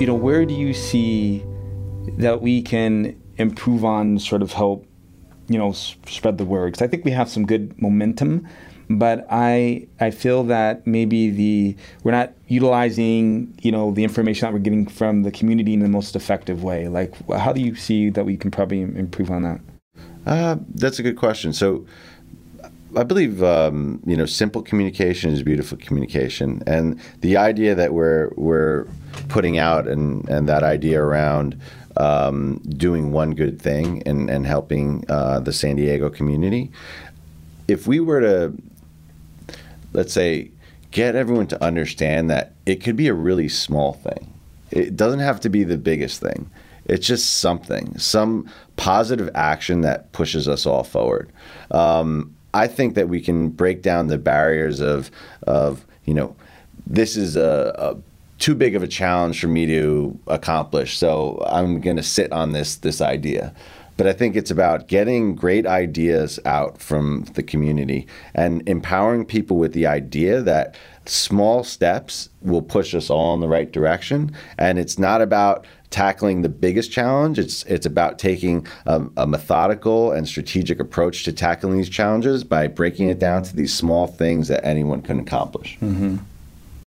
you know, where do you see that we can improve on, sort of help, you know, s- spread the word? Because I think we have some good momentum, but I I feel that maybe the we're not utilizing, you know, the information that we're getting from the community in the most effective way. Like, how do you see that we can probably improve on that? Uh, that's a good question. So, I believe um, you know simple communication is beautiful communication, and the idea that we're we're putting out and and that idea around um, doing one good thing and and helping uh, the San Diego community. If we were to let's say get everyone to understand that it could be a really small thing. It doesn't have to be the biggest thing. It's just something, some positive action that pushes us all forward. Um, I think that we can break down the barriers of, of you know, this is a, a too big of a challenge for me to accomplish, so I'm going to sit on this this idea. But I think it's about getting great ideas out from the community and empowering people with the idea that small steps will push us all in the right direction. And it's not about tackling the biggest challenge. It's it's about taking a, a, methodical and strategic approach to tackling these challenges by breaking it down to these small things that anyone can accomplish. Mm-hmm.